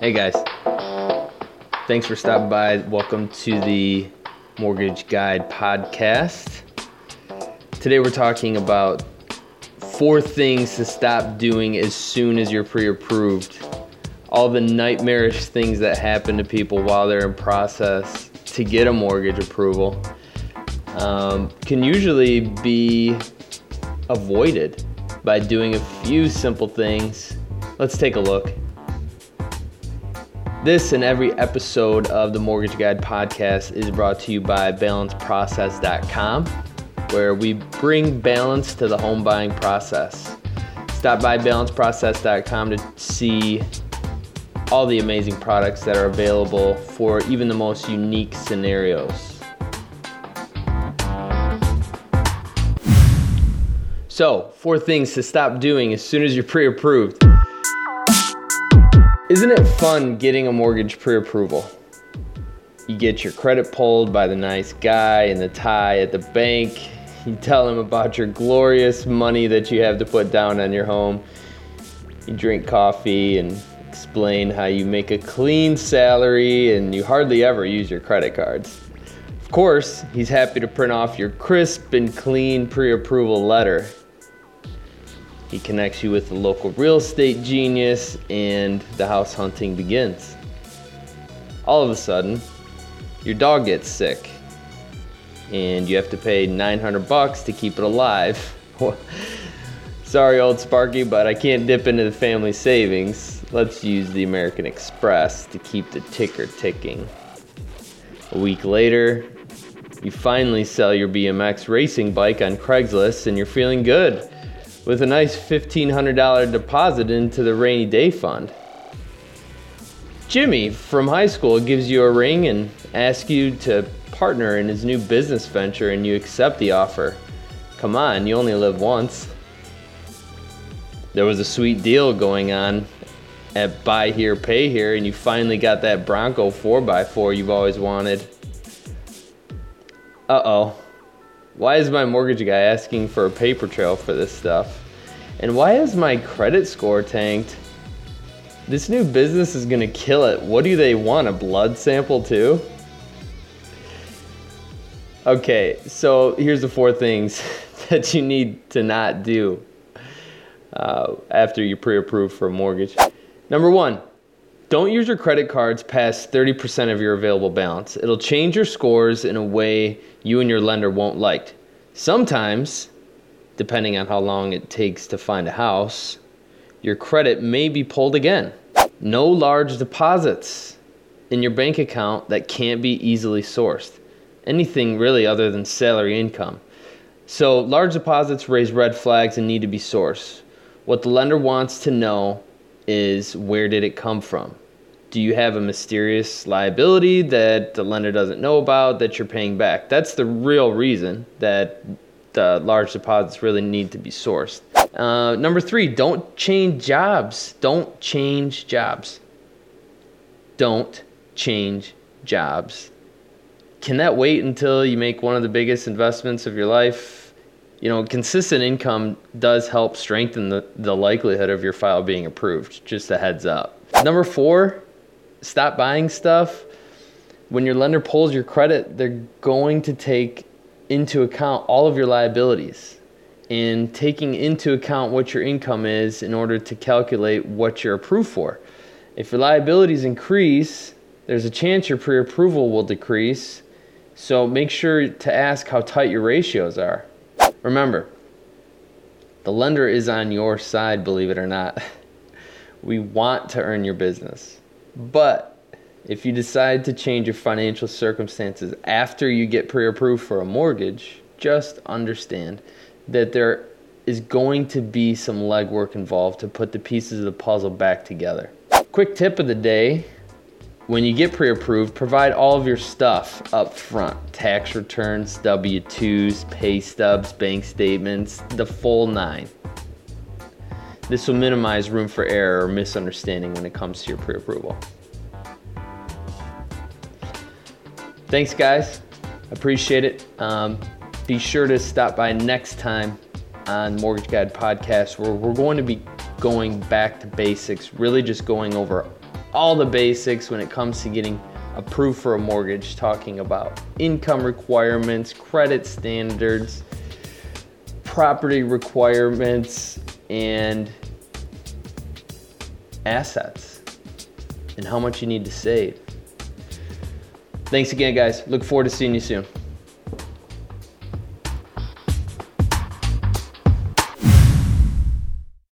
Hey guys, thanks for stopping by. Welcome to the Mortgage Guide podcast. Today we're talking about four things to stop doing as soon as you're pre approved. All the nightmarish things that happen to people while they're in process to get a mortgage approval um, can usually be avoided by doing a few simple things. Let's take a look. This and every episode of the Mortgage Guide podcast is brought to you by balanceprocess.com, where we bring balance to the home buying process. Stop by balanceprocess.com to see all the amazing products that are available for even the most unique scenarios. So, four things to stop doing as soon as you're pre approved. Isn't it fun getting a mortgage pre approval? You get your credit pulled by the nice guy in the tie at the bank. You tell him about your glorious money that you have to put down on your home. You drink coffee and explain how you make a clean salary and you hardly ever use your credit cards. Of course, he's happy to print off your crisp and clean pre approval letter he connects you with the local real estate genius, and the house hunting begins. All of a sudden, your dog gets sick, and you have to pay 900 bucks to keep it alive. Sorry, old Sparky, but I can't dip into the family savings. Let's use the American Express to keep the ticker ticking. A week later, you finally sell your BMX racing bike on Craigslist and you're feeling good with a nice $1,500 deposit into the rainy day fund. Jimmy from high school gives you a ring and asks you to partner in his new business venture, and you accept the offer. Come on, you only live once. There was a sweet deal going on at Buy Here, Pay Here, and you finally got that Bronco 4x4 you've always wanted. Uh oh. Why is my mortgage guy asking for a paper trail for this stuff? And why is my credit score tanked? This new business is gonna kill it. What do they want? A blood sample too? Okay, so here's the four things that you need to not do uh, after you pre approved for a mortgage. Number one, don't use your credit cards past 30% of your available balance. It'll change your scores in a way you and your lender won't like. Sometimes, depending on how long it takes to find a house, your credit may be pulled again. No large deposits in your bank account that can't be easily sourced. Anything really other than salary income. So, large deposits raise red flags and need to be sourced. What the lender wants to know is where did it come from? Do you have a mysterious liability that the lender doesn't know about that you're paying back? That's the real reason that the large deposits really need to be sourced. Uh, number three, don't change jobs. Don't change jobs. Don't change jobs. Can that wait until you make one of the biggest investments of your life? You know, consistent income does help strengthen the, the likelihood of your file being approved. Just a heads up. Number four, stop buying stuff. When your lender pulls your credit, they're going to take into account all of your liabilities and taking into account what your income is in order to calculate what you're approved for. If your liabilities increase, there's a chance your pre approval will decrease. So make sure to ask how tight your ratios are. Remember, the lender is on your side, believe it or not. We want to earn your business. But if you decide to change your financial circumstances after you get pre approved for a mortgage, just understand that there is going to be some legwork involved to put the pieces of the puzzle back together. Quick tip of the day when you get pre-approved, provide all of your stuff up front. Tax returns, W-2s, pay stubs, bank statements, the full nine. This will minimize room for error or misunderstanding when it comes to your pre-approval. Thanks guys, appreciate it. Um, be sure to stop by next time on Mortgage Guide Podcast where we're going to be going back to basics, really just going over all the basics when it comes to getting approved for a mortgage, talking about income requirements, credit standards, property requirements, and assets, and how much you need to save. Thanks again, guys. Look forward to seeing you soon.